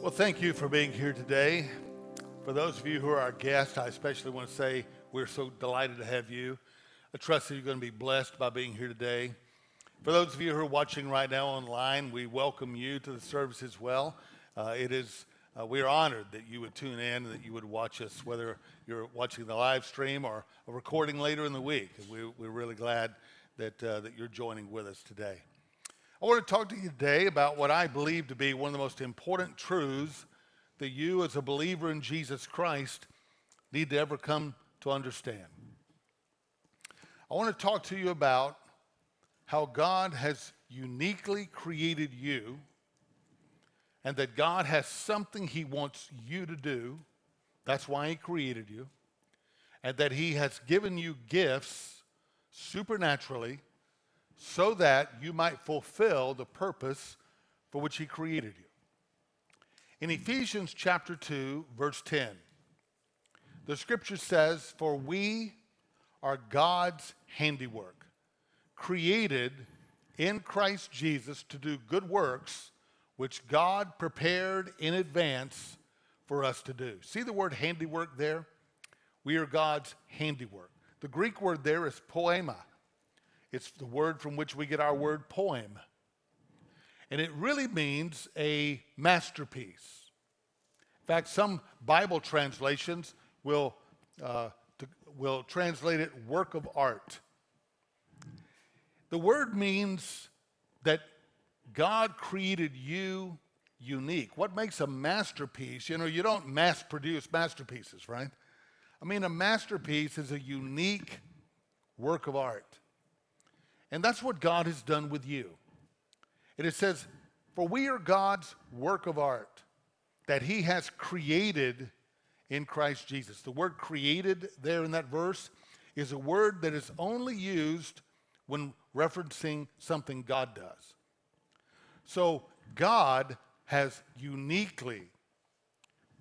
Well, thank you for being here today. For those of you who are our guests, I especially want to say we're so delighted to have you. I trust that you're going to be blessed by being here today. For those of you who are watching right now online, we welcome you to the service as well. Uh, it is uh, we are honored that you would tune in and that you would watch us, whether you're watching the live stream or a recording later in the week. We, we're really glad that, uh, that you're joining with us today. I want to talk to you today about what I believe to be one of the most important truths that you, as a believer in Jesus Christ, need to ever come to understand. I want to talk to you about how God has uniquely created you and that God has something He wants you to do. That's why He created you. And that He has given you gifts supernaturally so that you might fulfill the purpose for which he created you. In Ephesians chapter 2, verse 10, the scripture says, For we are God's handiwork, created in Christ Jesus to do good works which God prepared in advance for us to do. See the word handiwork there? We are God's handiwork. The Greek word there is poema. It's the word from which we get our word poem. And it really means a masterpiece. In fact, some Bible translations will, uh, to, will translate it work of art. The word means that God created you unique. What makes a masterpiece? You know, you don't mass produce masterpieces, right? I mean, a masterpiece is a unique work of art. And that's what God has done with you. And it says, For we are God's work of art that He has created in Christ Jesus. The word created there in that verse is a word that is only used when referencing something God does. So God has uniquely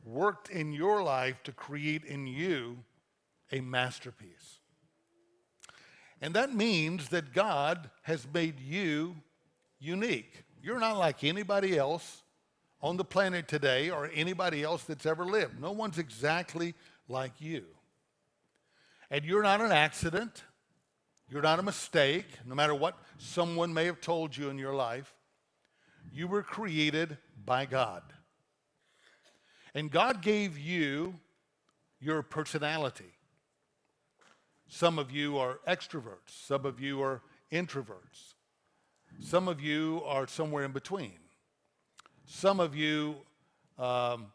worked in your life to create in you a masterpiece. And that means that God has made you unique. You're not like anybody else on the planet today or anybody else that's ever lived. No one's exactly like you. And you're not an accident. You're not a mistake, no matter what someone may have told you in your life. You were created by God. And God gave you your personality. Some of you are extroverts, some of you are introverts, some of you are somewhere in between. Some of you um,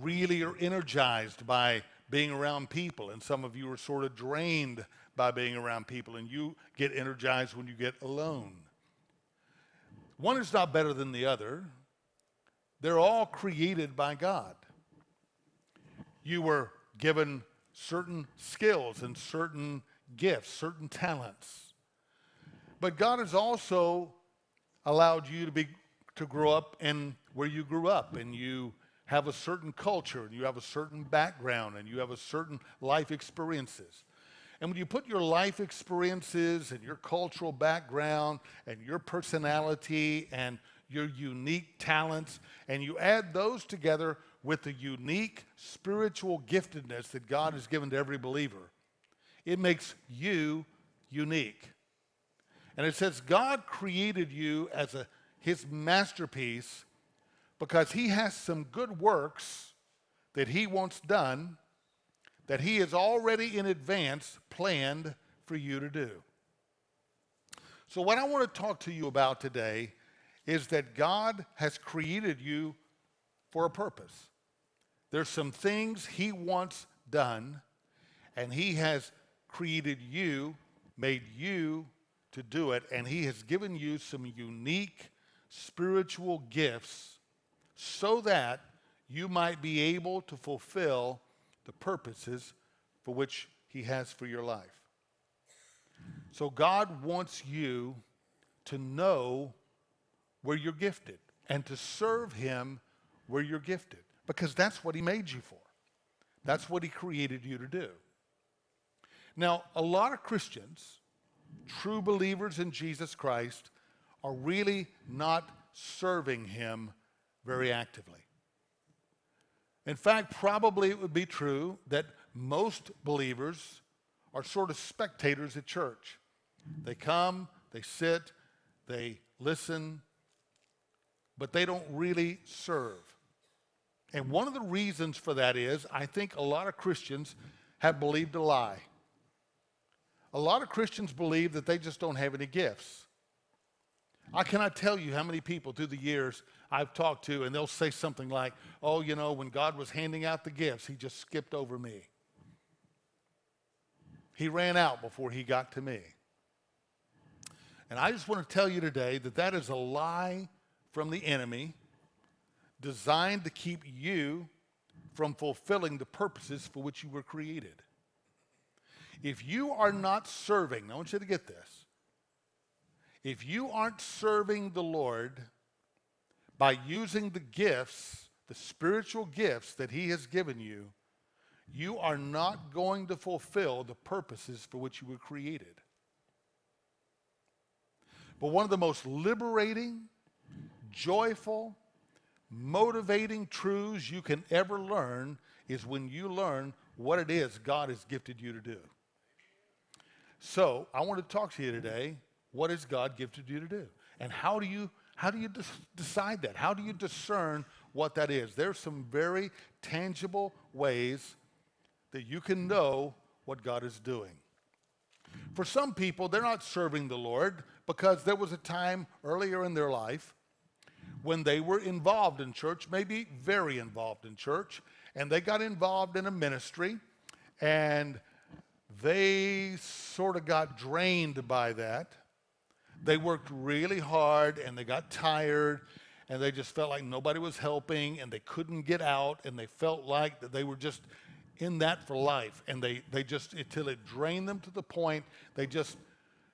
really are energized by being around people, and some of you are sort of drained by being around people, and you get energized when you get alone. One is not better than the other. They're all created by God. You were given certain skills and certain gifts, certain talents. But God has also allowed you to be to grow up in where you grew up and you have a certain culture and you have a certain background and you have a certain life experiences. And when you put your life experiences and your cultural background and your personality and your unique talents and you add those together with the unique spiritual giftedness that God has given to every believer. It makes you unique. And it says God created you as a, his masterpiece because he has some good works that he wants done that he has already in advance planned for you to do. So, what I want to talk to you about today is that God has created you for a purpose. There's some things He wants done, and He has created you, made you to do it, and He has given you some unique spiritual gifts so that you might be able to fulfill the purposes for which He has for your life. So, God wants you to know where you're gifted and to serve Him where you're gifted because that's what He made you for. That's what He created you to do. Now, a lot of Christians, true believers in Jesus Christ, are really not serving Him very actively. In fact, probably it would be true that most believers are sort of spectators at church. They come, they sit, they listen, but they don't really serve. And one of the reasons for that is I think a lot of Christians have believed a lie. A lot of Christians believe that they just don't have any gifts. I cannot tell you how many people through the years I've talked to, and they'll say something like, Oh, you know, when God was handing out the gifts, He just skipped over me. He ran out before He got to me. And I just want to tell you today that that is a lie from the enemy designed to keep you from fulfilling the purposes for which you were created. If you are not serving, I want you to get this. If you aren't serving the Lord by using the gifts, the spiritual gifts that He has given you, you are not going to fulfill the purposes for which you were created. But one of the most liberating, joyful, motivating truths you can ever learn is when you learn what it is God has gifted you to do. So, I want to talk to you today. What has God gifted you to do? And how do you how do you decide that? How do you discern what that is? There's some very tangible ways that you can know what God is doing. For some people, they're not serving the Lord because there was a time earlier in their life when they were involved in church, maybe very involved in church, and they got involved in a ministry and they sort of got drained by that. They worked really hard and they got tired and they just felt like nobody was helping and they couldn't get out and they felt like that they were just in that for life and they, they just until it drained them to the point they just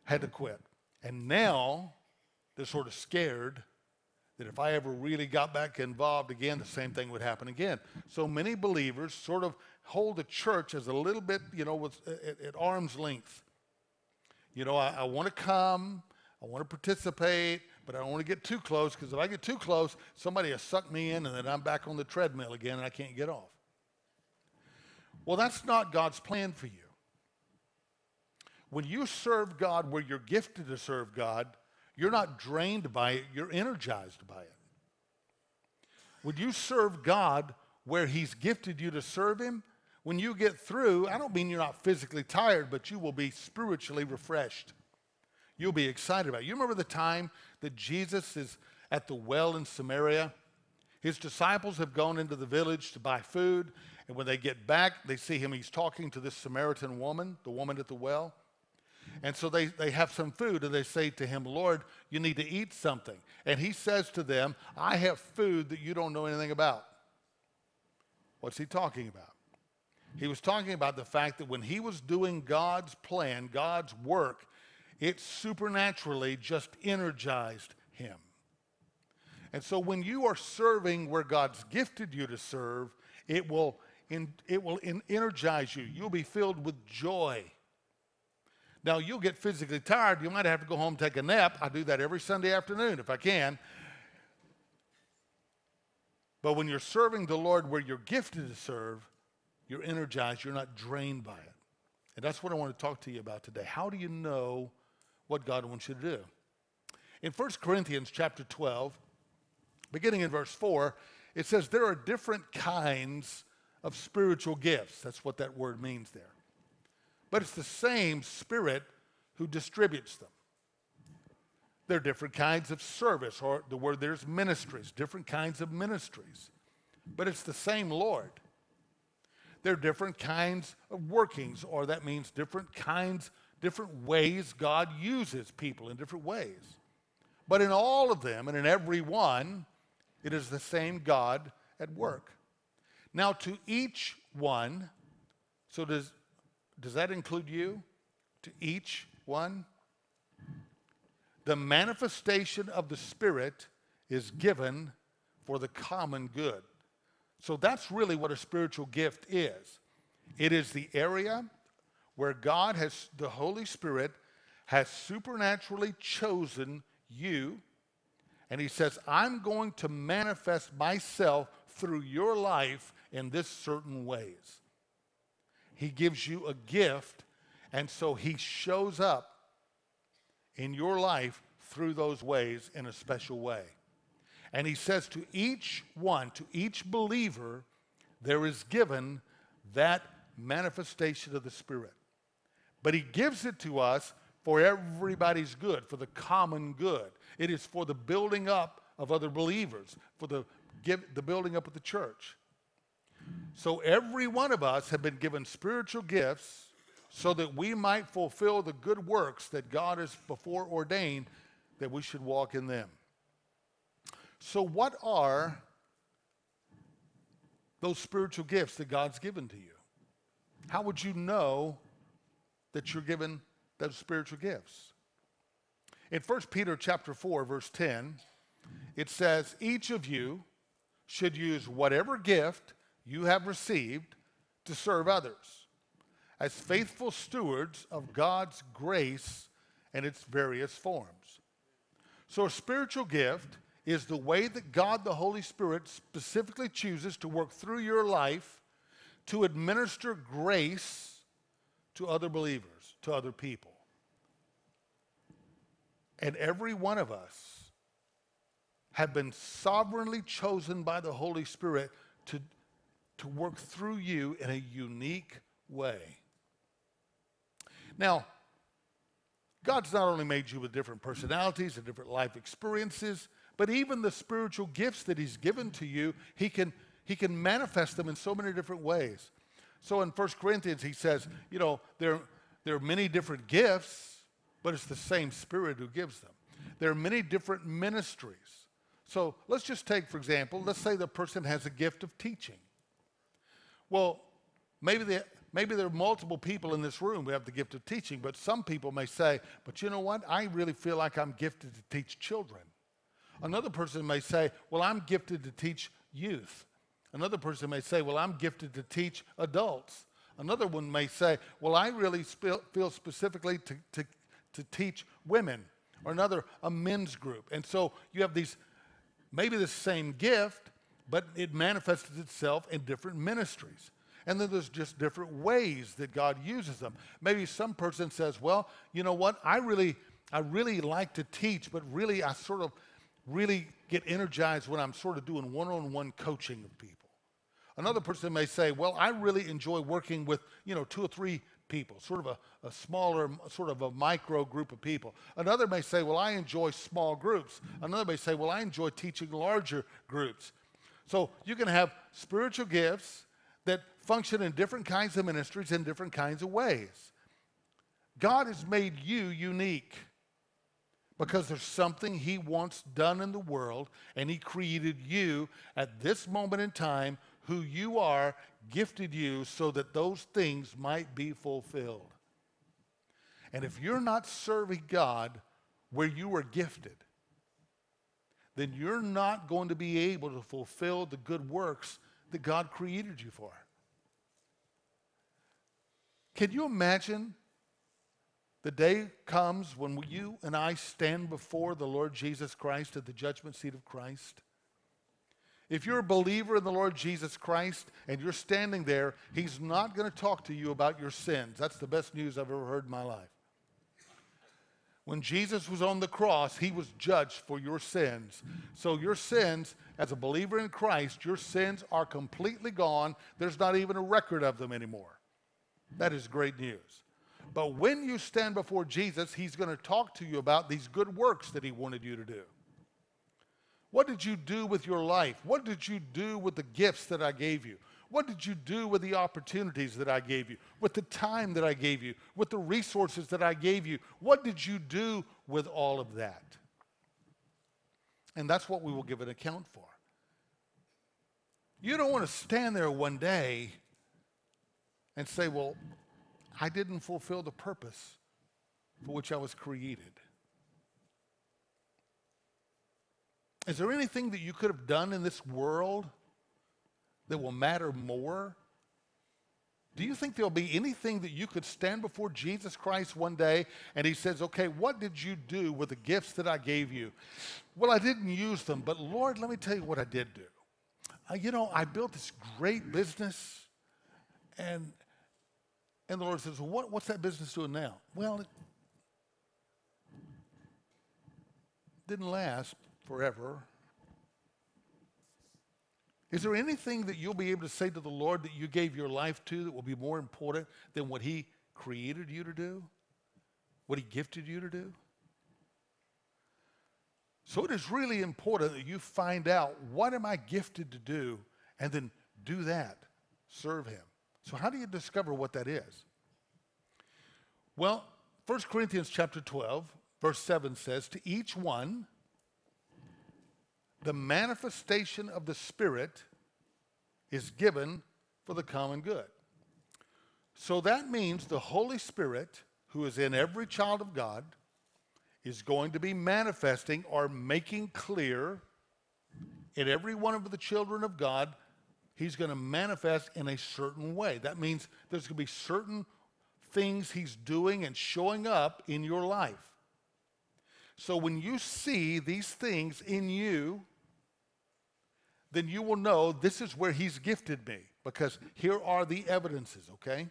had to quit and now they're sort of scared that if i ever really got back involved again the same thing would happen again so many believers sort of hold the church as a little bit, you know, with, at, at arm's length. You know, I, I want to come, I want to participate, but I don't want to get too close because if I get too close, somebody will suck me in and then I'm back on the treadmill again and I can't get off. Well, that's not God's plan for you. When you serve God where you're gifted to serve God, you're not drained by it, you're energized by it. Would you serve God where He's gifted you to serve Him, when you get through, I don't mean you're not physically tired, but you will be spiritually refreshed. You'll be excited about it. You remember the time that Jesus is at the well in Samaria? His disciples have gone into the village to buy food, and when they get back, they see him. He's talking to this Samaritan woman, the woman at the well. And so they, they have some food, and they say to him, Lord, you need to eat something. And he says to them, I have food that you don't know anything about. What's he talking about? He was talking about the fact that when he was doing God's plan, God's work, it supernaturally just energized him. And so when you are serving where God's gifted you to serve, it will, in, it will in, energize you. You'll be filled with joy. Now, you'll get physically tired. You might have to go home and take a nap. I do that every Sunday afternoon if I can. But when you're serving the Lord where you're gifted to serve, you're energized, you're not drained by it. And that's what I want to talk to you about today. How do you know what God wants you to do? In 1 Corinthians chapter 12, beginning in verse 4, it says there are different kinds of spiritual gifts. That's what that word means there. But it's the same Spirit who distributes them. There are different kinds of service, or the word there's ministries, different kinds of ministries. But it's the same Lord. There are different kinds of workings, or that means different kinds, different ways God uses people in different ways. But in all of them and in every one, it is the same God at work. Now, to each one, so does, does that include you? To each one? The manifestation of the Spirit is given for the common good. So that's really what a spiritual gift is. It is the area where God has, the Holy Spirit has supernaturally chosen you, and He says, I'm going to manifest myself through your life in this certain ways. He gives you a gift, and so he shows up in your life through those ways in a special way. And he says to each one, to each believer, there is given that manifestation of the Spirit. But he gives it to us for everybody's good, for the common good. It is for the building up of other believers, for the, give, the building up of the church. So every one of us have been given spiritual gifts so that we might fulfill the good works that God has before ordained that we should walk in them. So, what are those spiritual gifts that God's given to you? How would you know that you're given those spiritual gifts? In 1 Peter chapter 4 verse 10, it says, "Each of you should use whatever gift you have received to serve others as faithful stewards of God's grace and its various forms." So a spiritual gift is the way that God the Holy Spirit specifically chooses to work through your life to administer grace to other believers, to other people. And every one of us have been sovereignly chosen by the Holy Spirit to, to work through you in a unique way. Now, God's not only made you with different personalities and different life experiences, but even the spiritual gifts that He's given to you, He can, he can manifest them in so many different ways. So in 1 Corinthians, he says, you know, there, there are many different gifts, but it's the same Spirit who gives them. There are many different ministries. So let's just take, for example, let's say the person has a gift of teaching. Well, maybe, they, maybe there are multiple people in this room who have the gift of teaching, but some people may say, but you know what? I really feel like I'm gifted to teach children. Another person may say, well, I'm gifted to teach youth. Another person may say, well, I'm gifted to teach adults. Another one may say, well, I really feel specifically to, to, to teach women. Or another, a men's group. And so you have these, maybe the same gift, but it manifests itself in different ministries. And then there's just different ways that God uses them. Maybe some person says, well, you know what? I really, I really like to teach, but really I sort of really get energized when I'm sort of doing one-on-one coaching of people. Another person may say, well, I really enjoy working with, you know, two or three people, sort of a, a, smaller, sort of a micro group of people. Another may say, well, I enjoy small groups. Another may say, well, I enjoy teaching larger groups. So you can have spiritual gifts that function in different kinds of ministries in different kinds of ways. God has made you unique because there's something He wants done in the world, and He created you at this moment in time who you are, gifted you so that those things might be fulfilled. And if you're not serving God where you were gifted, then you're not going to be able to fulfill the good works that God created you for. Can you imagine the day comes when you and I stand before the Lord Jesus Christ at the judgment seat of Christ? If you're a believer in the Lord Jesus Christ and you're standing there, He's not going to talk to you about your sins. That's the best news I've ever heard in my life. When Jesus was on the cross, He was judged for your sins. So, your sins, as a believer in Christ, your sins are completely gone. There's not even a record of them anymore. That is great news. But when you stand before Jesus, He's going to talk to you about these good works that He wanted you to do. What did you do with your life? What did you do with the gifts that I gave you? What did you do with the opportunities that I gave you? With the time that I gave you? With the resources that I gave you? What did you do with all of that? And that's what we will give an account for. You don't want to stand there one day and say, Well, I didn't fulfill the purpose for which I was created. Is there anything that you could have done in this world that will matter more? Do you think there'll be anything that you could stand before Jesus Christ one day and he says, Okay, what did you do with the gifts that I gave you? Well, I didn't use them, but Lord, let me tell you what I did do. uh, you know, I built this great business, and and the Lord says, well, what, what's that business doing now? Well, it didn't last forever. Is there anything that you'll be able to say to the Lord that you gave your life to that will be more important than what He created you to do? What He gifted you to do? So it is really important that you find out what am I gifted to do and then do that. Serve him. So how do you discover what that is? Well, 1 Corinthians chapter 12, verse 7 says, To each one, the manifestation of the Spirit is given for the common good. So that means the Holy Spirit, who is in every child of God, is going to be manifesting or making clear in every one of the children of God, he's going to manifest in a certain way. That means there's going to be certain things he's doing and showing up in your life. So when you see these things in you, then you will know this is where he's gifted me because here are the evidences, okay?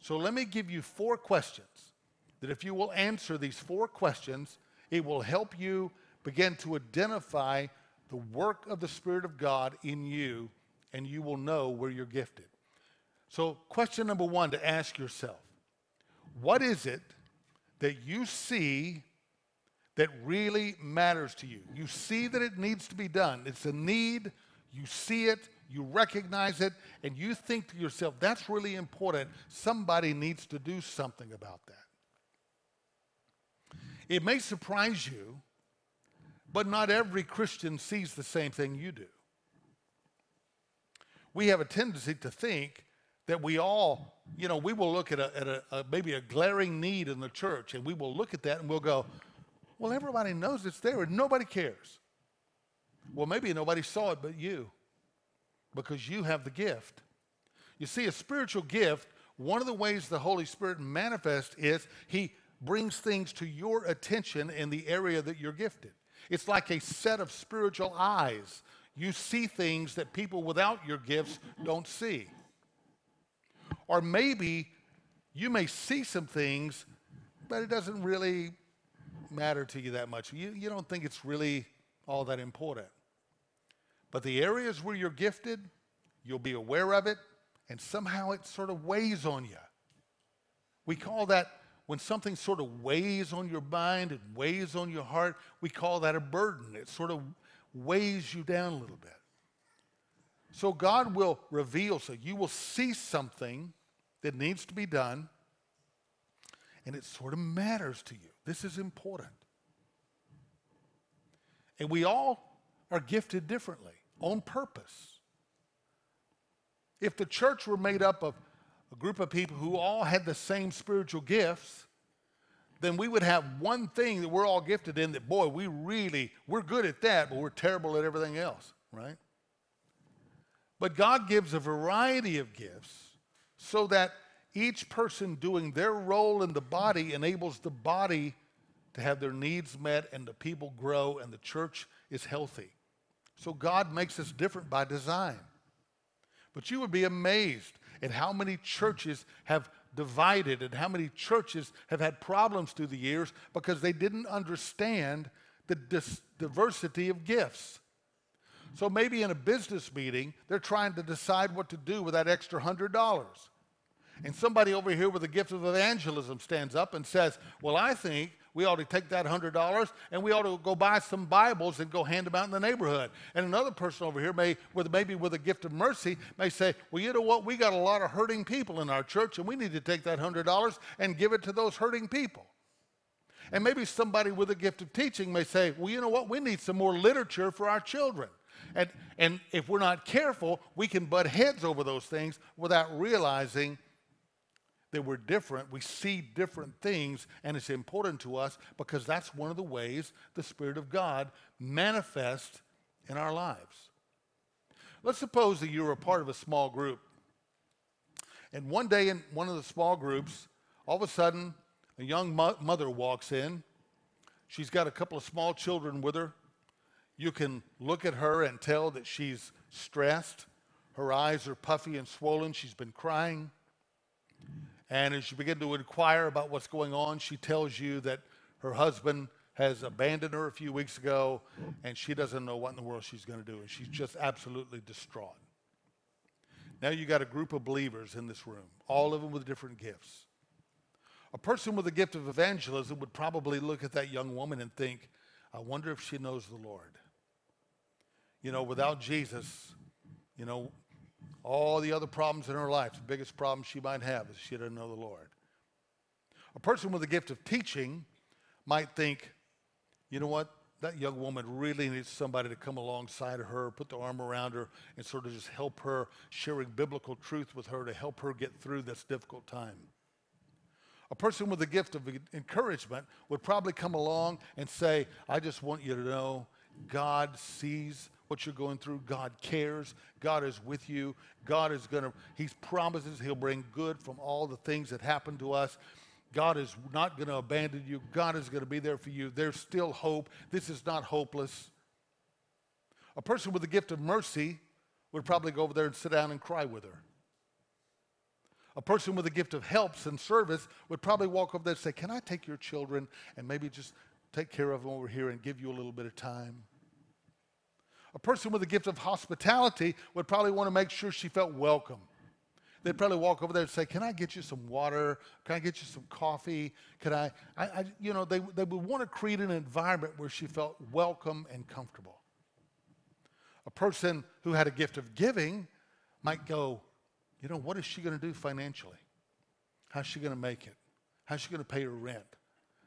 So let me give you four questions that if you will answer these four questions, it will help you begin to identify the work of the Spirit of God in you, and you will know where you're gifted. So, question number one to ask yourself what is it that you see that really matters to you? You see that it needs to be done, it's a need, you see it, you recognize it, and you think to yourself, that's really important. Somebody needs to do something about that. It may surprise you, but not every Christian sees the same thing you do. We have a tendency to think that we all, you know, we will look at, a, at a, a, maybe a glaring need in the church and we will look at that and we'll go, well, everybody knows it's there and nobody cares. Well, maybe nobody saw it but you because you have the gift. You see, a spiritual gift, one of the ways the Holy Spirit manifests is he brings things to your attention in the area that you're gifted. It's like a set of spiritual eyes. You see things that people without your gifts don't see. Or maybe you may see some things, but it doesn't really matter to you that much. You, you don't think it's really all that important. But the areas where you're gifted, you'll be aware of it, and somehow it sort of weighs on you. We call that when something sort of weighs on your mind, it weighs on your heart, we call that a burden. It sort of weighs you down a little bit. So God will reveal, so you will see something that needs to be done, and it sort of matters to you. This is important. And we all are gifted differently on purpose. If the church were made up of a group of people who all had the same spiritual gifts, then we would have one thing that we're all gifted in that, boy, we really, we're good at that, but we're terrible at everything else, right? But God gives a variety of gifts so that each person doing their role in the body enables the body to have their needs met and the people grow and the church is healthy. So God makes us different by design. But you would be amazed at how many churches have divided and how many churches have had problems through the years because they didn't understand the dis- diversity of gifts. So maybe in a business meeting, they're trying to decide what to do with that extra hundred dollars. And somebody over here with the gift of evangelism stands up and says, Well, I think we ought to take that $100 and we ought to go buy some Bibles and go hand them out in the neighborhood. And another person over here may, with maybe with a gift of mercy, may say, well, you know what? We got a lot of hurting people in our church and we need to take that $100 and give it to those hurting people. And maybe somebody with a gift of teaching may say, well, you know what? We need some more literature for our children. And, and if we're not careful, we can butt heads over those things without realizing that we're different, we see different things, and it's important to us because that's one of the ways the Spirit of God manifests in our lives. Let's suppose that you're a part of a small group. And one day in one of the small groups, all of a sudden, a young mo- mother walks in. She's got a couple of small children with her. You can look at her and tell that she's stressed. Her eyes are puffy and swollen. She's been crying. And as you begin to inquire about what's going on, she tells you that her husband has abandoned her a few weeks ago and she doesn't know what in the world she's going to do. And she's just absolutely distraught. Now you've got a group of believers in this room, all of them with different gifts. A person with a gift of evangelism would probably look at that young woman and think, I wonder if she knows the Lord. You know, without Jesus, you know, all the other problems in her life, the biggest problem she might have is she doesn't know the Lord. A person with a gift of teaching might think, you know what? That young woman really needs somebody to come alongside of her, put the arm around her, and sort of just help her, sharing biblical truth with her to help her get through this difficult time. A person with a gift of encouragement would probably come along and say, I just want you to know God sees what you're going through. God cares. God is with you. God is going to, He promises He'll bring good from all the things that happen to us. God is not going to abandon you. God is going to be there for you. There's still hope. This is not hopeless. A person with the gift of mercy would probably go over there and sit down and cry with her. A person with a gift of helps and service would probably walk over there and say, Can I take your children and maybe just take care of them over here and give you a little bit of time? A person with a gift of hospitality would probably want to make sure she felt welcome. They'd probably walk over there and say, Can I get you some water? Can I get you some coffee? Can I, I, I you know, they, they would want to create an environment where she felt welcome and comfortable. A person who had a gift of giving might go, You know, what is she going to do financially? How's she going to make it? How's she going to pay her rent?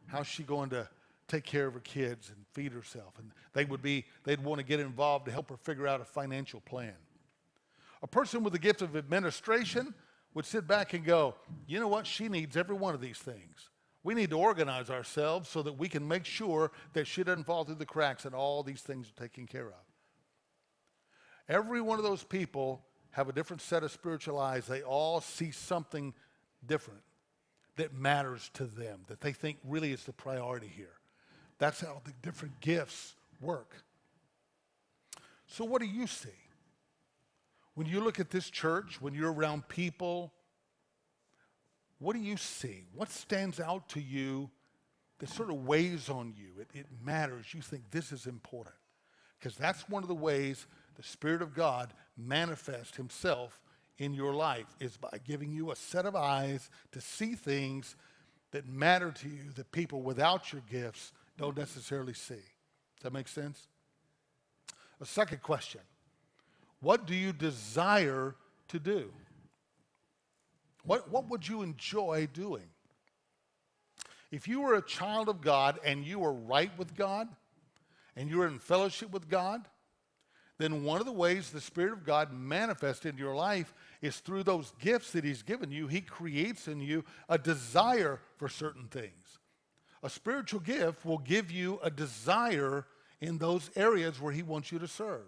How's she going to take care of her kids and feed herself. And they would be, they'd want to get involved to help her figure out a financial plan. A person with the gift of administration would sit back and go, you know what? She needs every one of these things. We need to organize ourselves so that we can make sure that she doesn't fall through the cracks and all these things are taken care of. Every one of those people have a different set of spiritual eyes. They all see something different that matters to them, that they think really is the priority here. That's how the different gifts work. So, what do you see? When you look at this church, when you're around people, what do you see? What stands out to you that sort of weighs on you? It, it matters. You think this is important. Because that's one of the ways the Spirit of God manifests Himself in your life is by giving you a set of eyes to see things that matter to you that people without your gifts don't necessarily see. Does that make sense? A second question What do you desire to do? What, what would you enjoy doing? If you were a child of God and you were right with God and you were in fellowship with God, then one of the ways the Spirit of God manifests in your life is through those gifts that He's given you. He creates in you a desire for certain things. A spiritual gift will give you a desire in those areas where he wants you to serve.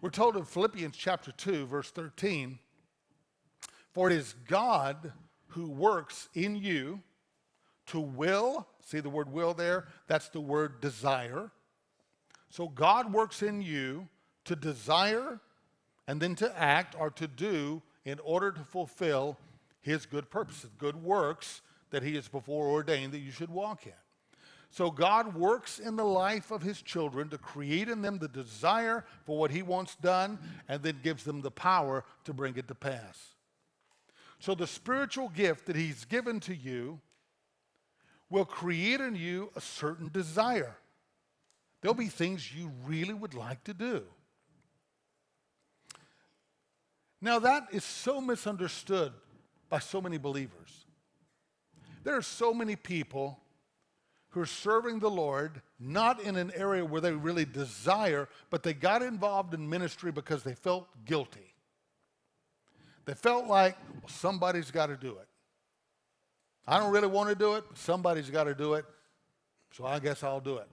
We're told in Philippians chapter 2, verse 13, for it is God who works in you to will, see the word will there? That's the word desire. So God works in you to desire and then to act or to do in order to fulfill his good purposes, good works that he has before ordained that you should walk in. So God works in the life of his children to create in them the desire for what he wants done and then gives them the power to bring it to pass. So the spiritual gift that he's given to you will create in you a certain desire. There'll be things you really would like to do. Now, that is so misunderstood by so many believers. There are so many people who are serving the Lord not in an area where they really desire, but they got involved in ministry because they felt guilty. They felt like well, somebody's got to do it. I don't really want to do it, but somebody's got to do it, so I guess I'll do it.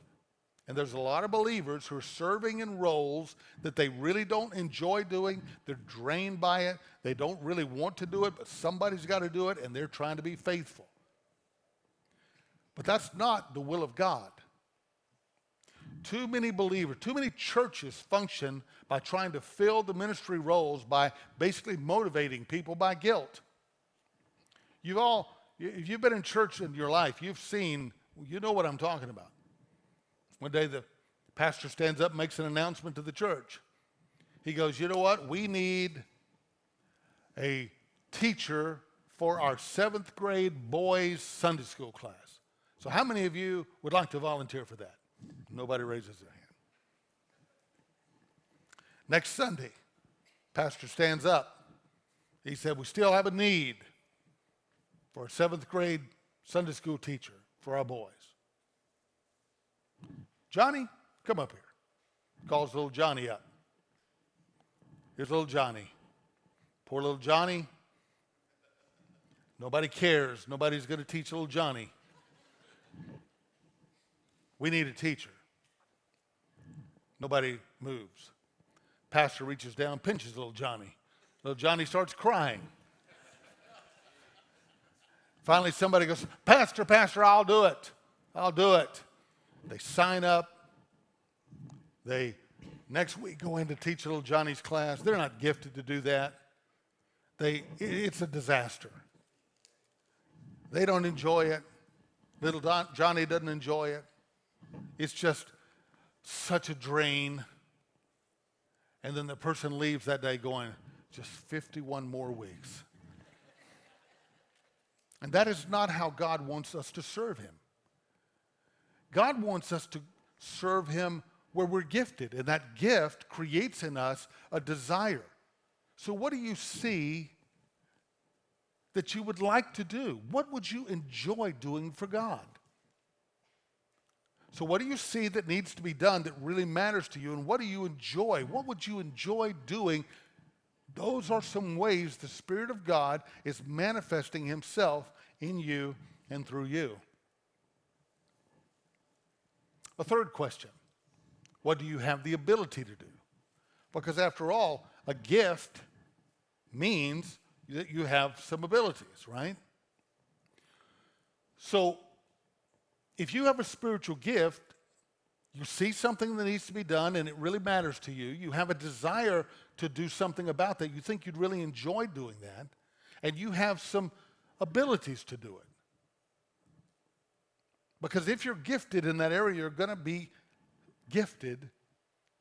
And there's a lot of believers who are serving in roles that they really don't enjoy doing. They're drained by it. They don't really want to do it, but somebody's got to do it, and they're trying to be faithful. But that's not the will of God. Too many believers, too many churches function by trying to fill the ministry roles by basically motivating people by guilt. You've all, if you've been in church in your life, you've seen, you know what I'm talking about. One day the pastor stands up and makes an announcement to the church. He goes, You know what? We need a teacher for our seventh grade boys Sunday school class. So, how many of you would like to volunteer for that? Nobody raises their hand. Next Sunday, pastor stands up. He said, We still have a need for a seventh grade Sunday school teacher for our boys. Johnny, come up here. Calls little Johnny up. Here's little Johnny. Poor little Johnny. Nobody cares. Nobody's going to teach little Johnny. We need a teacher. Nobody moves. Pastor reaches down, pinches little Johnny. Little Johnny starts crying. Finally, somebody goes, Pastor, Pastor, I'll do it. I'll do it. They sign up. They next week go in to teach little Johnny's class. They're not gifted to do that. They, it's a disaster. They don't enjoy it. Little Don, Johnny doesn't enjoy it. It's just such a drain. And then the person leaves that day going, just 51 more weeks. And that is not how God wants us to serve Him. God wants us to serve Him where we're gifted, and that gift creates in us a desire. So, what do you see that you would like to do? What would you enjoy doing for God? So, what do you see that needs to be done that really matters to you, and what do you enjoy? What would you enjoy doing? Those are some ways the Spirit of God is manifesting Himself in you and through you. A third question What do you have the ability to do? Because, after all, a gift means that you have some abilities, right? So, if you have a spiritual gift, you see something that needs to be done and it really matters to you, you have a desire to do something about that, you think you'd really enjoy doing that, and you have some abilities to do it. Because if you're gifted in that area, you're going to be gifted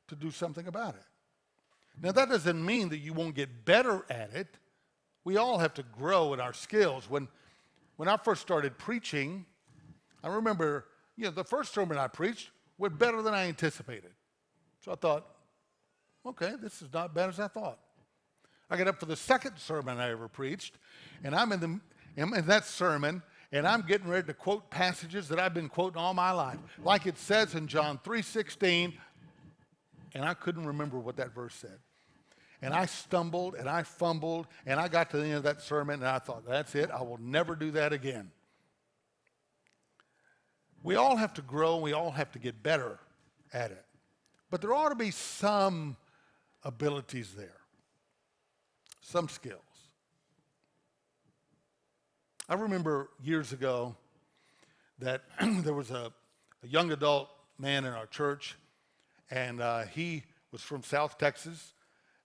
to do something about it. Now, that doesn't mean that you won't get better at it. We all have to grow in our skills. When, when I first started preaching, I remember, you know, the first sermon I preached went better than I anticipated. So I thought, okay, this is not bad as I thought. I get up for the second sermon I ever preached, and I'm in, the, in that sermon, and I'm getting ready to quote passages that I've been quoting all my life, like it says in John 3:16, and I couldn't remember what that verse said. And I stumbled and I fumbled, and I got to the end of that sermon, and I thought, that's it, I will never do that again. We all have to grow, we all have to get better at it. But there ought to be some abilities there, some skills. I remember years ago that there was a, a, young adult man in our church, and uh, he was from South Texas,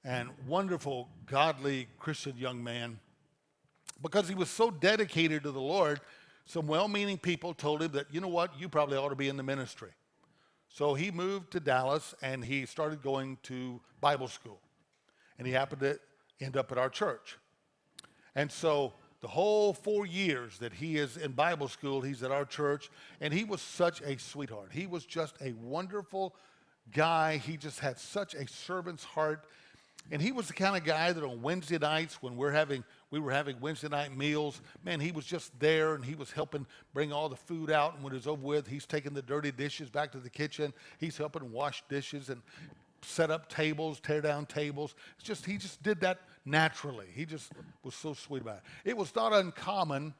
and wonderful, godly Christian young man. Because he was so dedicated to the Lord, some well meaning people told him that, you know what, you probably ought to be in the ministry. So he moved to Dallas and he started going to Bible school. And he happened to end up at our church. And so the whole four years that he is in Bible school, he's at our church. And he was such a sweetheart. He was just a wonderful guy. He just had such a servant's heart. And he was the kind of guy that on Wednesday nights when we're having we were having Wednesday night meals. Man, he was just there and he was helping bring all the food out. And when it was over with, he's taking the dirty dishes back to the kitchen. He's helping wash dishes and set up tables, tear down tables. It's just he just did that naturally. He just was so sweet about it. It was not uncommon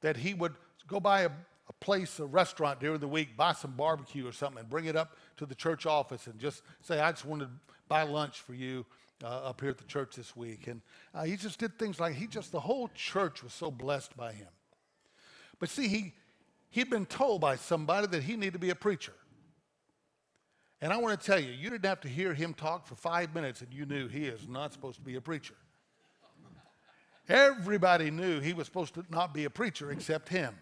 that he would go by a, a place, a restaurant during the week, buy some barbecue or something, and bring it up to the church office and just say, "I just wanted to buy lunch for you." Uh, up here at the church this week. And uh, he just did things like he just, the whole church was so blessed by him. But see, he, he'd been told by somebody that he needed to be a preacher. And I want to tell you, you didn't have to hear him talk for five minutes and you knew he is not supposed to be a preacher. Everybody knew he was supposed to not be a preacher except him.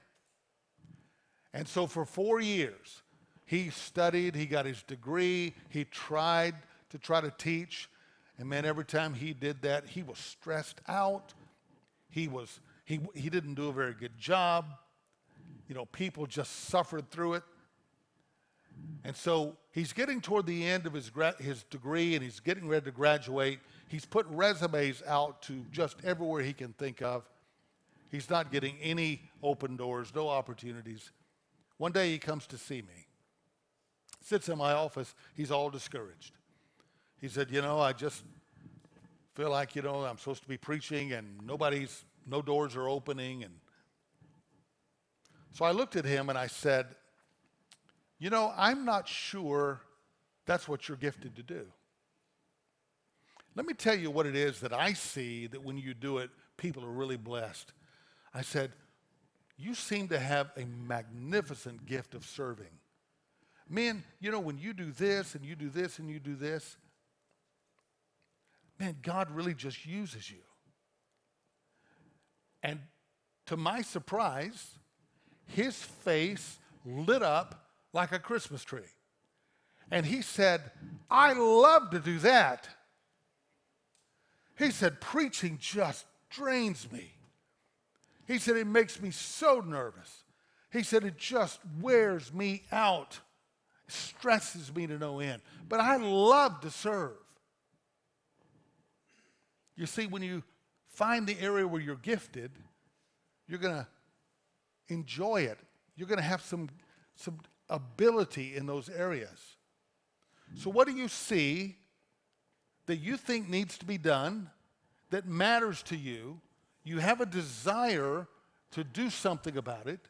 And so for four years, he studied, he got his degree, he tried to try to teach. And man, every time he did that, he was stressed out. He was he he didn't do a very good job. You know, people just suffered through it. And so he's getting toward the end of his, his degree and he's getting ready to graduate. He's put resumes out to just everywhere he can think of. He's not getting any open doors, no opportunities. One day he comes to see me. Sits in my office, he's all discouraged. He said, You know, I just feel like, you know, I'm supposed to be preaching and nobody's, no doors are opening. And so I looked at him and I said, you know, I'm not sure that's what you're gifted to do. Let me tell you what it is that I see that when you do it, people are really blessed. I said, You seem to have a magnificent gift of serving. Men, you know, when you do this and you do this and you do this, man, God really just uses you. And to my surprise, his face lit up like a Christmas tree. And he said, I love to do that. He said, preaching just drains me. He said, it makes me so nervous. He said, it just wears me out, it stresses me to no end. But I love to serve. You see, when you find the area where you're gifted, you're going to enjoy it. You're going to have some, some ability in those areas. So, what do you see that you think needs to be done that matters to you? You have a desire to do something about it,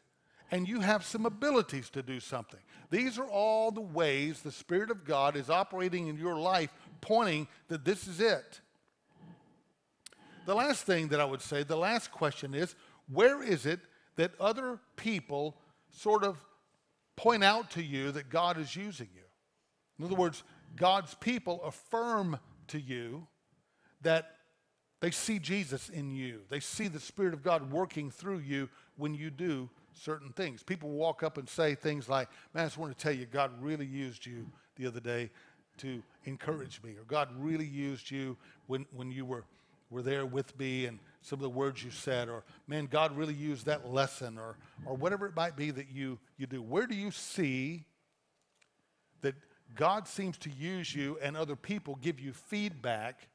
and you have some abilities to do something. These are all the ways the Spirit of God is operating in your life, pointing that this is it. The last thing that I would say, the last question is where is it that other people sort of point out to you that God is using you. In other words, God's people affirm to you that they see Jesus in you. They see the Spirit of God working through you when you do certain things. People walk up and say things like, Man, I just want to tell you, God really used you the other day to encourage me, or God really used you when, when you were, were there with me and some of the words you said, or man, God really used that lesson, or, or whatever it might be that you, you do. Where do you see that God seems to use you and other people give you feedback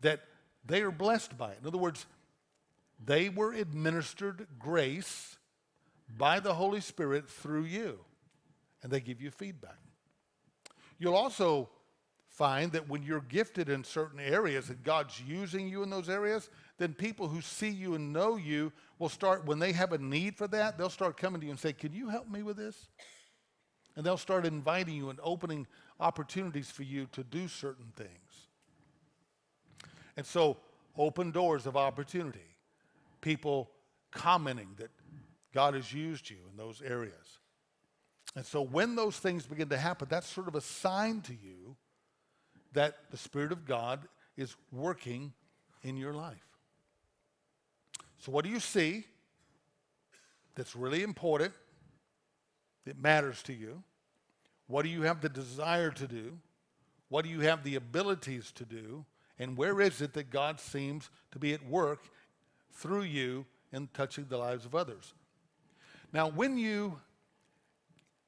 that they are blessed by it? In other words, they were administered grace by the Holy Spirit through you, and they give you feedback. You'll also find that when you're gifted in certain areas and God's using you in those areas, then people who see you and know you will start, when they have a need for that, they'll start coming to you and say, Can you help me with this? And they'll start inviting you and opening opportunities for you to do certain things. And so, open doors of opportunity. People commenting that God has used you in those areas. And so, when those things begin to happen, that's sort of a sign to you that the Spirit of God is working in your life. So, what do you see that's really important, that matters to you? What do you have the desire to do? What do you have the abilities to do? And where is it that God seems to be at work through you in touching the lives of others? Now, when you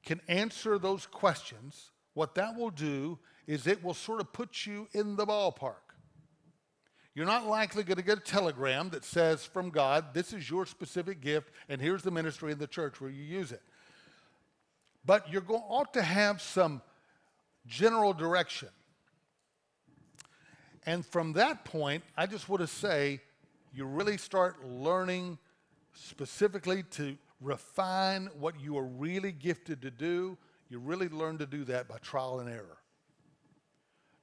can answer those questions, what that will do is it will sort of put you in the ballpark. You're not likely going to get a telegram that says from God, this is your specific gift, and here's the ministry in the church where you use it. But you're ought to have some general direction. And from that point, I just want to say, you really start learning specifically to refine what you are really gifted to do. You really learn to do that by trial and error.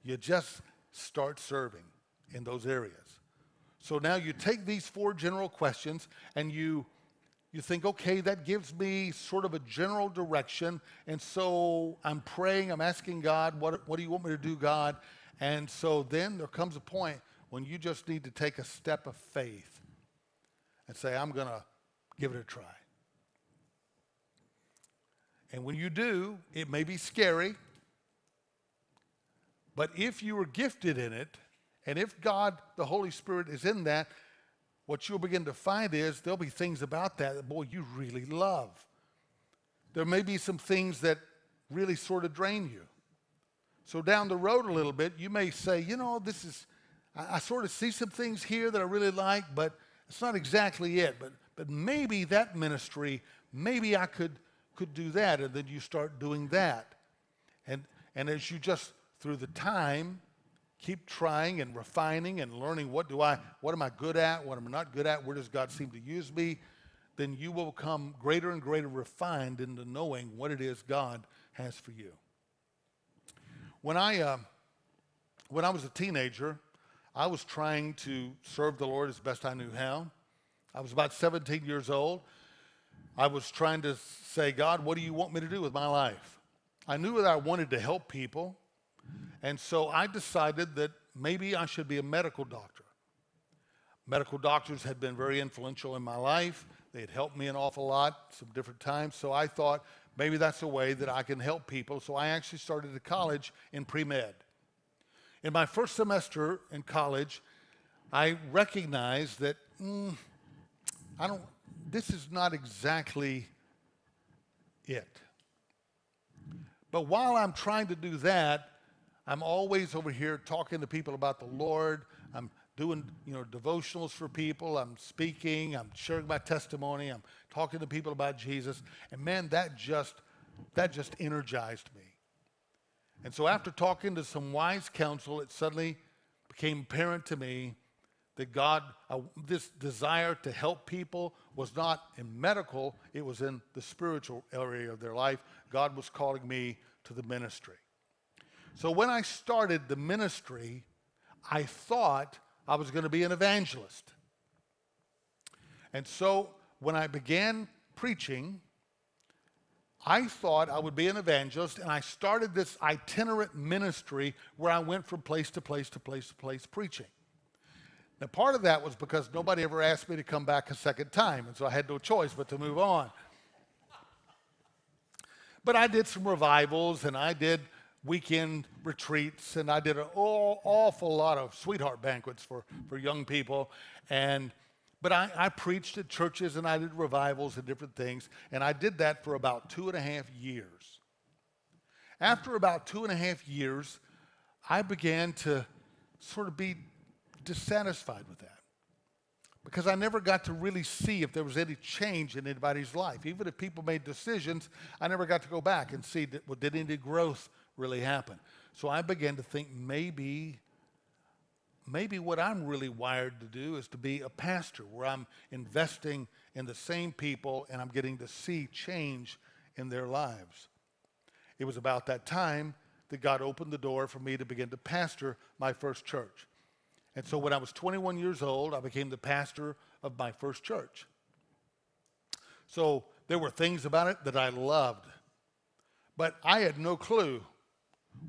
You just start serving in those areas. So now you take these four general questions and you you think, okay, that gives me sort of a general direction. And so I'm praying, I'm asking God, what, what do you want me to do, God? And so then there comes a point when you just need to take a step of faith and say, I'm going to give it a try. And when you do, it may be scary, but if you are gifted in it, and if God, the Holy Spirit, is in that, what you'll begin to find is there'll be things about that that, boy, you really love. There may be some things that really sort of drain you. So down the road a little bit, you may say, you know, this is, I, I sort of see some things here that I really like, but it's not exactly it. But, but maybe that ministry, maybe I could, could do that. And then you start doing that. And, and as you just, through the time, keep trying and refining and learning what do I, what am I good at, what am I not good at, where does God seem to use me, then you will become greater and greater refined into knowing what it is God has for you. When I, uh, when I was a teenager, I was trying to serve the Lord as best I knew how. I was about 17 years old. I was trying to say, God, what do you want me to do with my life? I knew that I wanted to help people. And so I decided that maybe I should be a medical doctor. Medical doctors had been very influential in my life. They had helped me an awful lot some different times. So I thought maybe that's a way that I can help people. So I actually started a college in pre med. In my first semester in college, I recognized that mm, I don't, this is not exactly it. But while I'm trying to do that, I'm always over here talking to people about the Lord. I'm doing, you know, devotionals for people. I'm speaking. I'm sharing my testimony. I'm talking to people about Jesus. And man, that just that just energized me. And so after talking to some wise counsel, it suddenly became apparent to me that God, uh, this desire to help people was not in medical, it was in the spiritual area of their life. God was calling me to the ministry. So when I started the ministry, I thought I was going to be an evangelist. And so when I began preaching, I thought I would be an evangelist, and I started this itinerant ministry where I went from place to place to place to place preaching. Now, part of that was because nobody ever asked me to come back a second time, and so I had no choice but to move on. But I did some revivals, and I did weekend retreats, and I did an awful lot of sweetheart banquets for, for young people. And but I, I preached at churches and I did revivals and different things, and I did that for about two and a half years. After about two and a half years, I began to sort of be dissatisfied with that because I never got to really see if there was any change in anybody's life. Even if people made decisions, I never got to go back and see that, well, did any growth really happen. So I began to think maybe, maybe what I'm really wired to do is to be a pastor where I'm investing in the same people and I'm getting to see change in their lives. It was about that time that God opened the door for me to begin to pastor my first church. And so when I was 21 years old, I became the pastor of my first church. So there were things about it that I loved, but I had no clue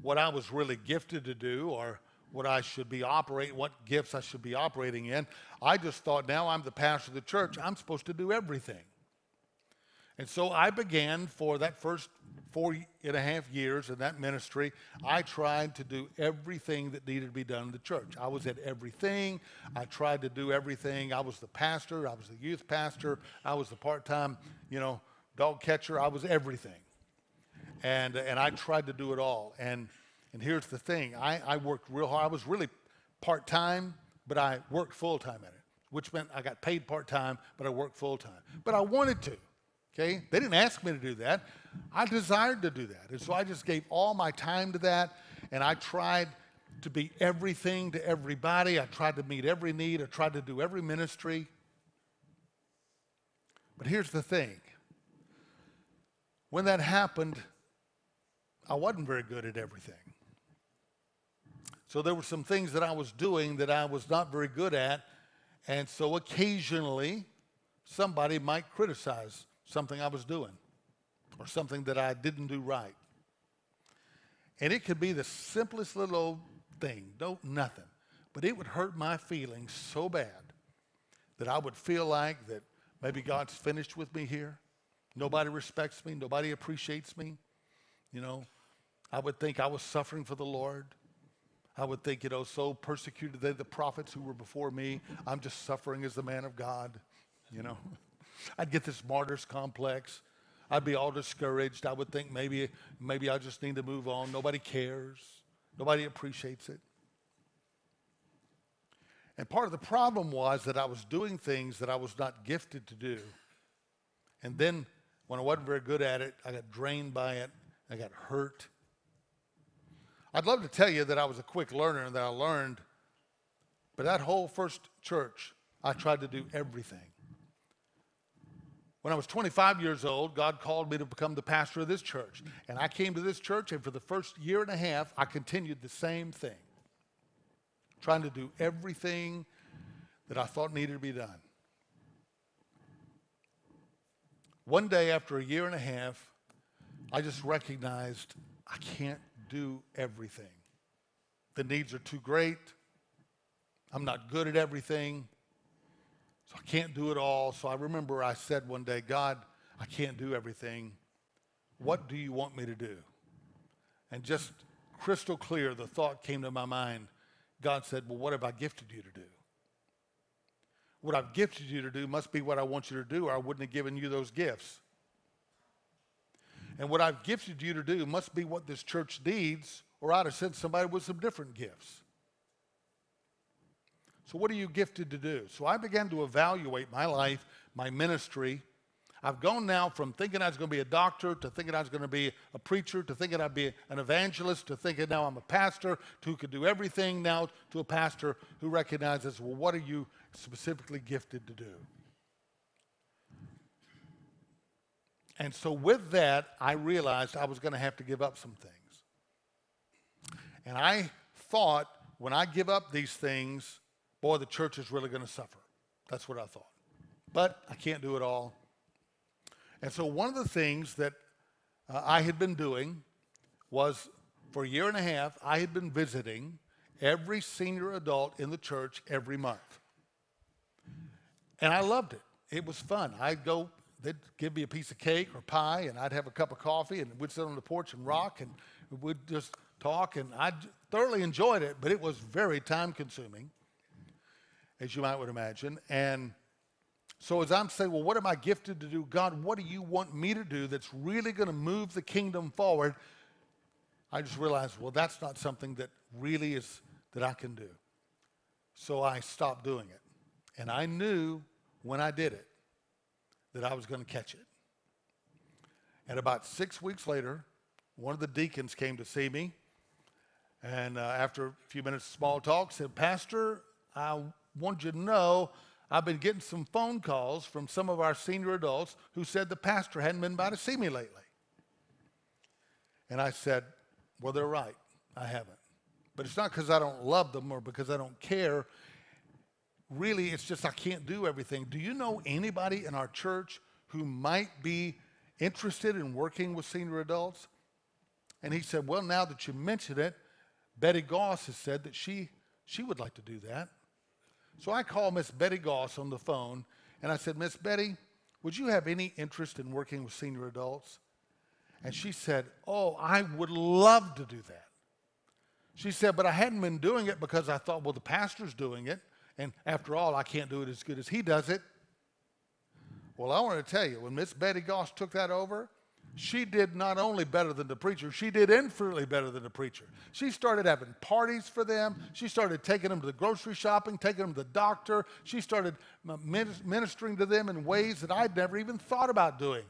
what I was really gifted to do or what I should be operating, what gifts I should be operating in. I just thought now I'm the pastor of the church, I'm supposed to do everything. And so I began for that first four and a half years in that ministry. I tried to do everything that needed to be done in the church. I was at everything. I tried to do everything. I was the pastor. I was the youth pastor. I was the part-time, you know, dog catcher. I was everything and and I tried to do it all. And and here's the thing: I, I worked real hard. I was really part time, but I worked full time at it, which meant I got paid part time, but I worked full time. But I wanted to. Okay, they didn't ask me to do that. I desired to do that, and so I just gave all my time to that, and I tried to be everything to everybody. I tried to meet every need. I tried to do every ministry. But here's the thing when that happened, I wasn't very good at everything. So there were some things that I was doing that I was not very good at. And so occasionally, somebody might criticize something I was doing or something that I didn't do right. And it could be the simplest little old thing, no nothing. But it would hurt my feelings so bad that I would feel like that maybe God's finished with me here. Nobody respects me, nobody appreciates me. You know, I would think I was suffering for the Lord. I would think, you know, so persecuted they the prophets who were before me. I'm just suffering as the man of God, you know. I'd get this martyr's complex. I'd be all discouraged. I would think maybe, maybe I just need to move on. Nobody cares. Nobody appreciates it. And part of the problem was that I was doing things that I was not gifted to do. And then when I wasn't very good at it, I got drained by it. I got hurt. I'd love to tell you that I was a quick learner and that I learned, but that whole first church, I tried to do everything. When I was 25 years old, God called me to become the pastor of this church. And I came to this church, and for the first year and a half, I continued the same thing, trying to do everything that I thought needed to be done. One day, after a year and a half, I just recognized I can't do everything. The needs are too great. I'm not good at everything. So I can't do it all. So I remember I said one day, God, I can't do everything. What do you want me to do? And just crystal clear, the thought came to my mind. God said, Well, what have I gifted you to do? What I've gifted you to do must be what I want you to do, or I wouldn't have given you those gifts. And what I've gifted you to do must be what this church needs, or I'd have sent somebody with some different gifts. So, what are you gifted to do? So, I began to evaluate my life, my ministry. I've gone now from thinking I was going to be a doctor to thinking I was going to be a preacher to thinking I'd be an evangelist to thinking now I'm a pastor to who could do everything now to a pastor who recognizes, well, what are you specifically gifted to do? And so, with that, I realized I was going to have to give up some things. And I thought when I give up these things, boy, the church is really going to suffer. That's what I thought. But I can't do it all. And so, one of the things that uh, I had been doing was for a year and a half, I had been visiting every senior adult in the church every month. And I loved it. It was fun. I'd go, they'd give me a piece of cake or pie, and I'd have a cup of coffee, and we'd sit on the porch and rock, and we'd just talk. And I thoroughly enjoyed it, but it was very time consuming as you might would imagine. And so as I'm saying, well, what am I gifted to do? God, what do you want me to do that's really going to move the kingdom forward? I just realized, well, that's not something that really is that I can do. So I stopped doing it. And I knew when I did it that I was going to catch it. And about six weeks later, one of the deacons came to see me. And uh, after a few minutes of small talk, said, Pastor, I want you to know I've been getting some phone calls from some of our senior adults who said the pastor hadn't been by to see me lately. And I said, Well, they're right. I haven't. But it's not because I don't love them or because I don't care. Really, it's just I can't do everything. Do you know anybody in our church who might be interested in working with senior adults? And he said, Well, now that you mention it, Betty Goss has said that she, she would like to do that. So I called Miss Betty Goss on the phone and I said, Miss Betty, would you have any interest in working with senior adults? And she said, Oh, I would love to do that. She said, But I hadn't been doing it because I thought, well, the pastor's doing it. And after all, I can't do it as good as he does it. Well, I want to tell you, when Miss Betty Goss took that over, she did not only better than the preacher, she did infinitely better than the preacher. She started having parties for them. She started taking them to the grocery shopping, taking them to the doctor. She started ministering to them in ways that I'd never even thought about doing.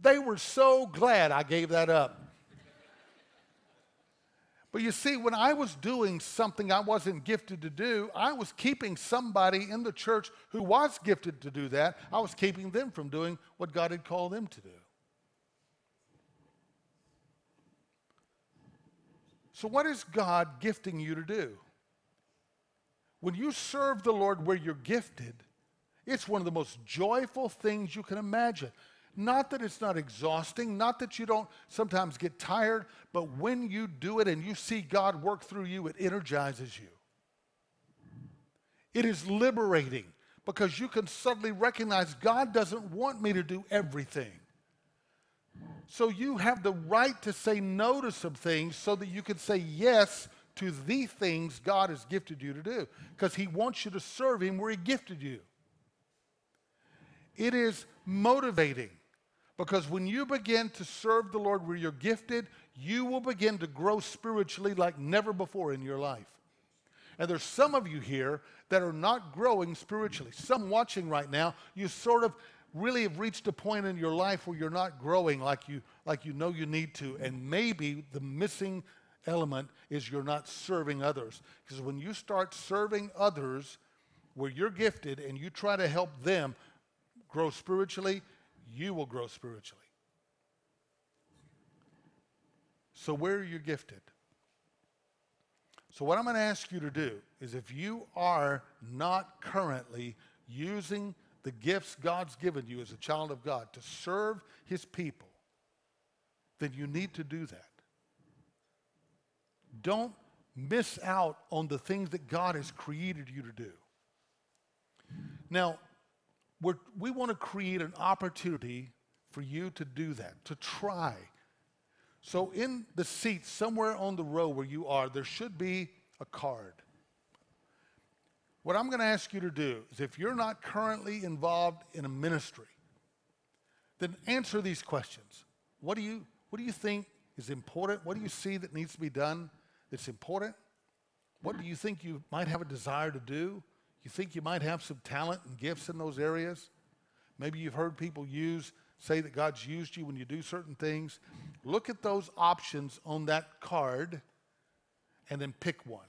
They were so glad I gave that up. But you see, when I was doing something I wasn't gifted to do, I was keeping somebody in the church who was gifted to do that, I was keeping them from doing what God had called them to do. So, what is God gifting you to do? When you serve the Lord where you're gifted, It's one of the most joyful things you can imagine. Not that it's not exhausting, not that you don't sometimes get tired, but when you do it and you see God work through you, it energizes you. It is liberating because you can suddenly recognize God doesn't want me to do everything. So you have the right to say no to some things so that you can say yes to the things God has gifted you to do because He wants you to serve Him where He gifted you. It is motivating because when you begin to serve the Lord where you're gifted, you will begin to grow spiritually like never before in your life. And there's some of you here that are not growing spiritually. Some watching right now, you sort of really have reached a point in your life where you're not growing like you like you know you need to and maybe the missing element is you're not serving others because when you start serving others where you're gifted and you try to help them grow spiritually you will grow spiritually so where are you gifted so, what I'm going to ask you to do is if you are not currently using the gifts God's given you as a child of God to serve his people, then you need to do that. Don't miss out on the things that God has created you to do. Now, we want to create an opportunity for you to do that, to try so, in the seat somewhere on the row where you are, there should be a card. What I'm going to ask you to do is if you're not currently involved in a ministry, then answer these questions. What do you, what do you think is important? What do you see that needs to be done that's important? What do you think you might have a desire to do? You think you might have some talent and gifts in those areas? Maybe you've heard people use say that God's used you when you do certain things, look at those options on that card and then pick one.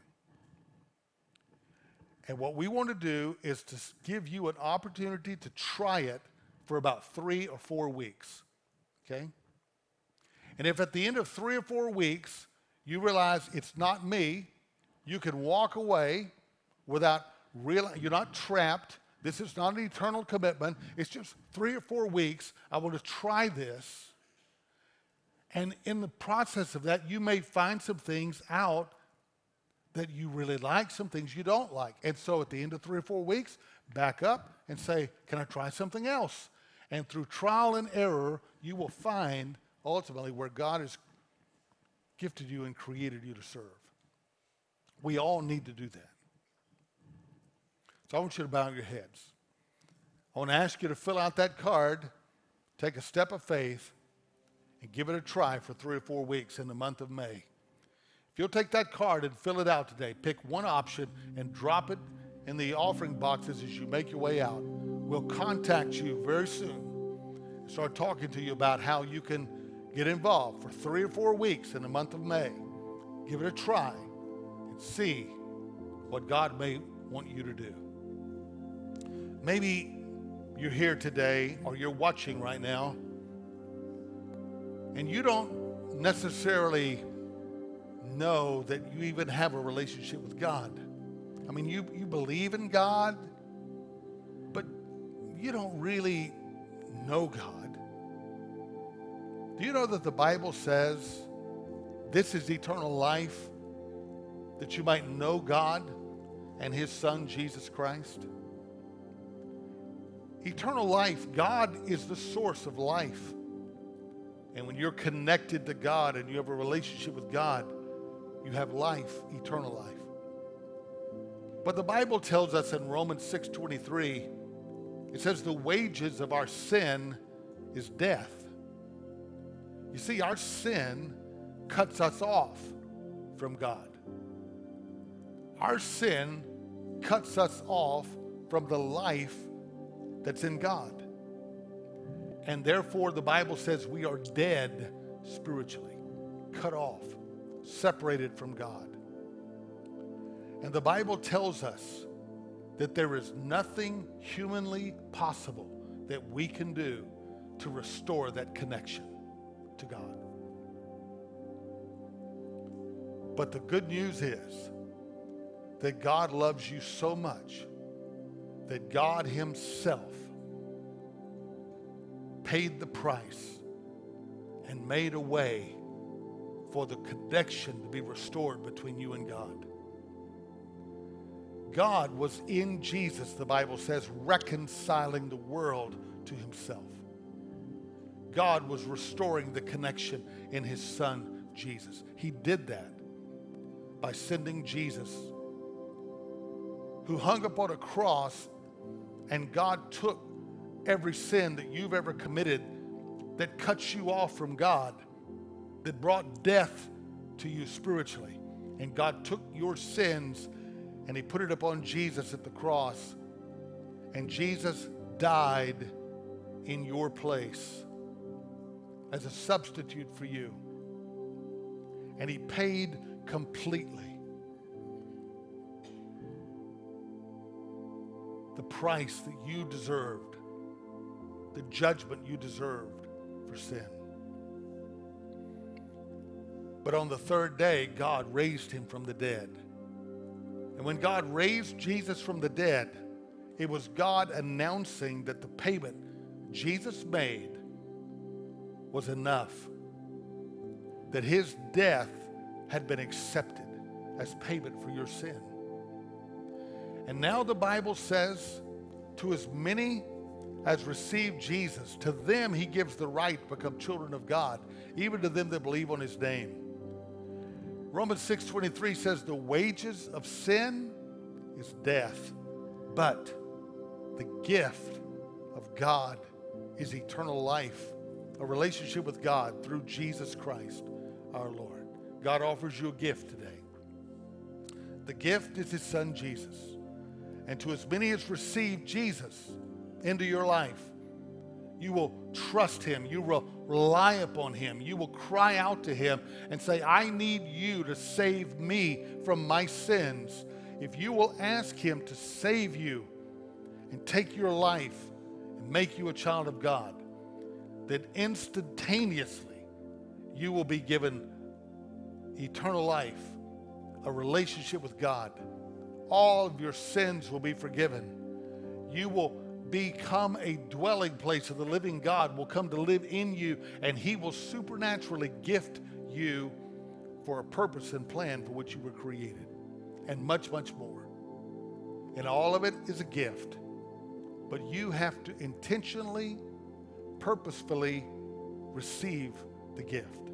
And what we want to do is to give you an opportunity to try it for about three or four weeks. Okay? And if at the end of three or four weeks you realize it's not me, you can walk away without you're not trapped this is not an eternal commitment. It's just three or four weeks. I want to try this. And in the process of that, you may find some things out that you really like, some things you don't like. And so at the end of three or four weeks, back up and say, Can I try something else? And through trial and error, you will find ultimately where God has gifted you and created you to serve. We all need to do that. So I want you to bow your heads. I want to ask you to fill out that card, take a step of faith, and give it a try for three or four weeks in the month of May. If you'll take that card and fill it out today, pick one option and drop it in the offering boxes as you make your way out. We'll contact you very soon and start talking to you about how you can get involved for three or four weeks in the month of May. Give it a try and see what God may want you to do. Maybe you're here today or you're watching right now and you don't necessarily know that you even have a relationship with God. I mean, you, you believe in God, but you don't really know God. Do you know that the Bible says this is eternal life, that you might know God and His Son, Jesus Christ? Eternal life, God is the source of life. And when you're connected to God and you have a relationship with God, you have life, eternal life. But the Bible tells us in Romans 6:23, it says the wages of our sin is death. You see, our sin cuts us off from God. Our sin cuts us off from the life that's in God. And therefore, the Bible says we are dead spiritually, cut off, separated from God. And the Bible tells us that there is nothing humanly possible that we can do to restore that connection to God. But the good news is that God loves you so much that God Himself paid the price and made a way for the connection to be restored between you and God. God was in Jesus, the Bible says, reconciling the world to himself. God was restoring the connection in his son, Jesus. He did that by sending Jesus, who hung upon a cross, and God took every sin that you've ever committed that cuts you off from God, that brought death to you spiritually. And God took your sins and He put it upon Jesus at the cross. And Jesus died in your place as a substitute for you. And He paid completely the price that you deserved, the judgment you deserved for sin. But on the third day, God raised him from the dead. And when God raised Jesus from the dead, it was God announcing that the payment Jesus made was enough, that his death had been accepted as payment for your sin. And now the Bible says, to as many as received Jesus, to them he gives the right to become children of God, even to them that believe on his name. Romans 6:23 says the wages of sin is death, but the gift of God is eternal life, a relationship with God through Jesus Christ our Lord. God offers you a gift today. The gift is his son Jesus. And to as many as receive Jesus, into your life. You will trust him. You will rely upon him. You will cry out to him and say, I need you to save me from my sins. If you will ask him to save you and take your life and make you a child of God, then instantaneously you will be given eternal life, a relationship with God. All of your sins will be forgiven. You will become a dwelling place of the living God, will come to live in you, and He will supernaturally gift you for a purpose and plan for which you were created, and much, much more. And all of it is a gift. But you have to intentionally, purposefully receive the gift.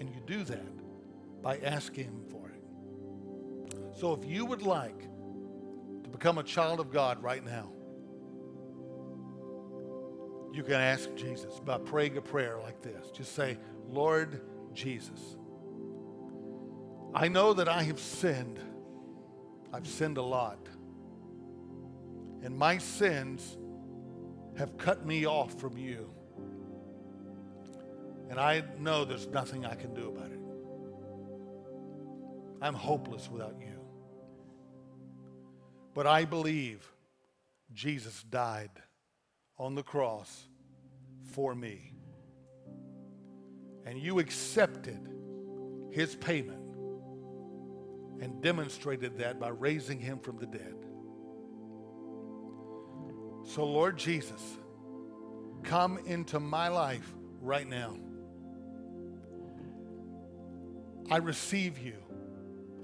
And you do that by asking Him for it. So if you would like to become a child of God right now, you can ask Jesus by praying a prayer like this. Just say, Lord Jesus, I know that I have sinned. I've sinned a lot. And my sins have cut me off from you. And I know there's nothing I can do about it. I'm hopeless without you. But I believe Jesus died on the cross for me. And you accepted his payment and demonstrated that by raising him from the dead. So, Lord Jesus, come into my life right now. I receive you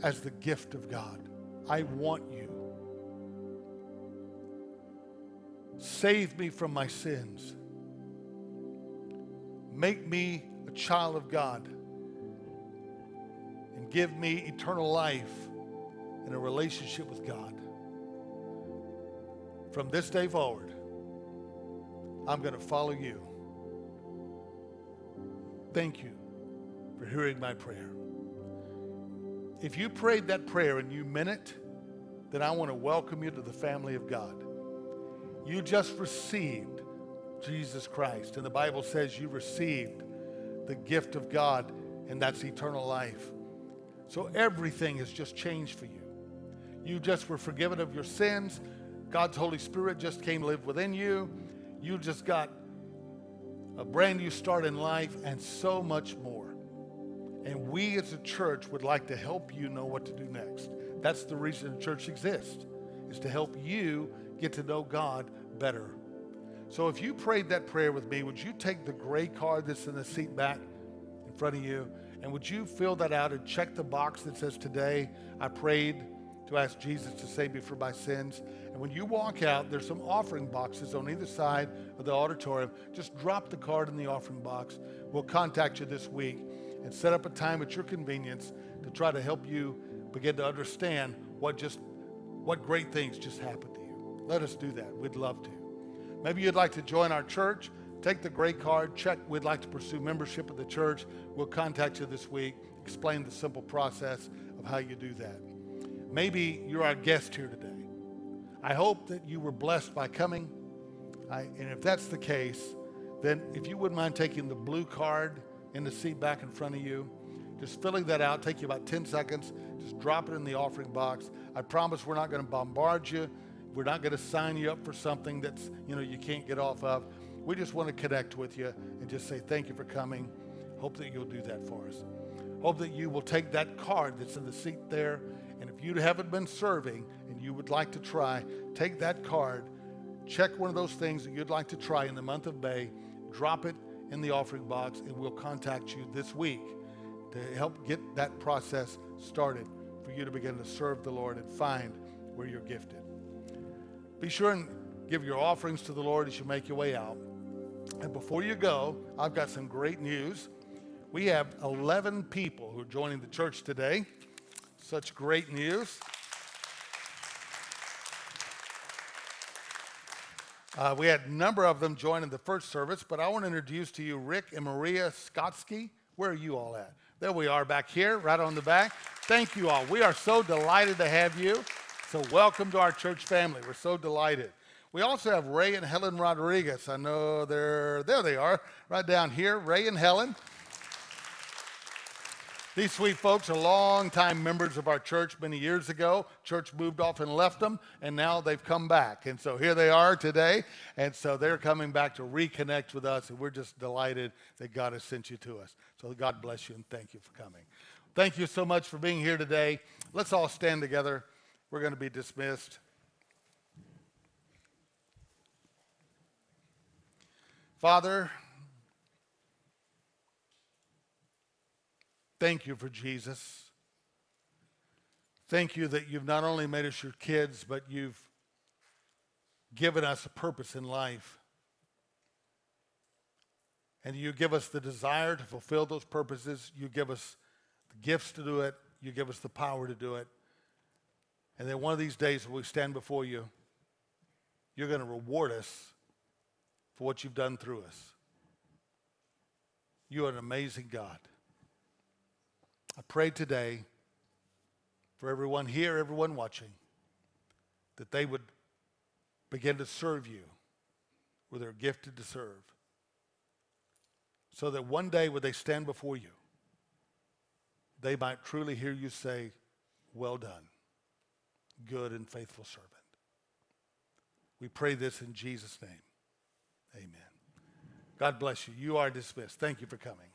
as the gift of God. I want you. Save me from my sins. Make me a child of God. And give me eternal life and a relationship with God. From this day forward, I'm going to follow you. Thank you for hearing my prayer. If you prayed that prayer and you meant it, then I want to welcome you to the family of God. You just received Jesus Christ. And the Bible says you received the gift of God, and that's eternal life. So everything has just changed for you. You just were forgiven of your sins. God's Holy Spirit just came live within you. You just got a brand new start in life and so much more. And we as a church would like to help you know what to do next. That's the reason the church exists, is to help you get to know God better. So if you prayed that prayer with me, would you take the gray card that's in the seat back in front of you and would you fill that out and check the box that says, Today I prayed to ask Jesus to save me from my sins? And when you walk out, there's some offering boxes on either side of the auditorium. Just drop the card in the offering box. We'll contact you this week and set up a time at your convenience to try to help you begin to understand what just what great things just happened to you. Let us do that. We'd love to. Maybe you'd like to join our church. Take the gray card, check. We'd like to pursue membership of the church. We'll contact you this week, explain the simple process of how you do that. Maybe you're our guest here today. I hope that you were blessed by coming. I, and if that's the case, then if you wouldn't mind taking the blue card in the seat back in front of you, just filling that out, take you about 10 seconds, just drop it in the offering box. I promise we're not going to bombard you. We're not going to sign you up for something that's, you know, you can't get off of. We just want to connect with you and just say thank you for coming. Hope that you'll do that for us. Hope that you will take that card that's in the seat there. And if you haven't been serving and you would like to try, take that card, check one of those things that you'd like to try in the month of May, drop it in the offering box, and we'll contact you this week to help get that process started for you to begin to serve the Lord and find where you're gifted. Be sure and give your offerings to the Lord as you make your way out. And before you go, I've got some great news. We have 11 people who are joining the church today. Such great news. Uh, we had a number of them join in the first service, but I want to introduce to you Rick and Maria Skotsky. Where are you all at? There we are back here, right on the back. Thank you all. We are so delighted to have you. So, welcome to our church family. We're so delighted. We also have Ray and Helen Rodriguez. I know they're there. They are right down here. Ray and Helen. These sweet folks are longtime members of our church many years ago. Church moved off and left them, and now they've come back. And so here they are today. And so they're coming back to reconnect with us, and we're just delighted that God has sent you to us. So God bless you, and thank you for coming. Thank you so much for being here today. Let's all stand together. We're going to be dismissed. Father, thank you for Jesus. Thank you that you've not only made us your kids, but you've given us a purpose in life. And you give us the desire to fulfill those purposes. You give us the gifts to do it. You give us the power to do it. And then one of these days when we stand before you, you're going to reward us for what you've done through us. You are an amazing God. I pray today for everyone here, everyone watching, that they would begin to serve you where they're gifted to serve. So that one day when they stand before you, they might truly hear you say, Well done, good and faithful servant. We pray this in Jesus' name. Amen. God bless you. You are dismissed. Thank you for coming.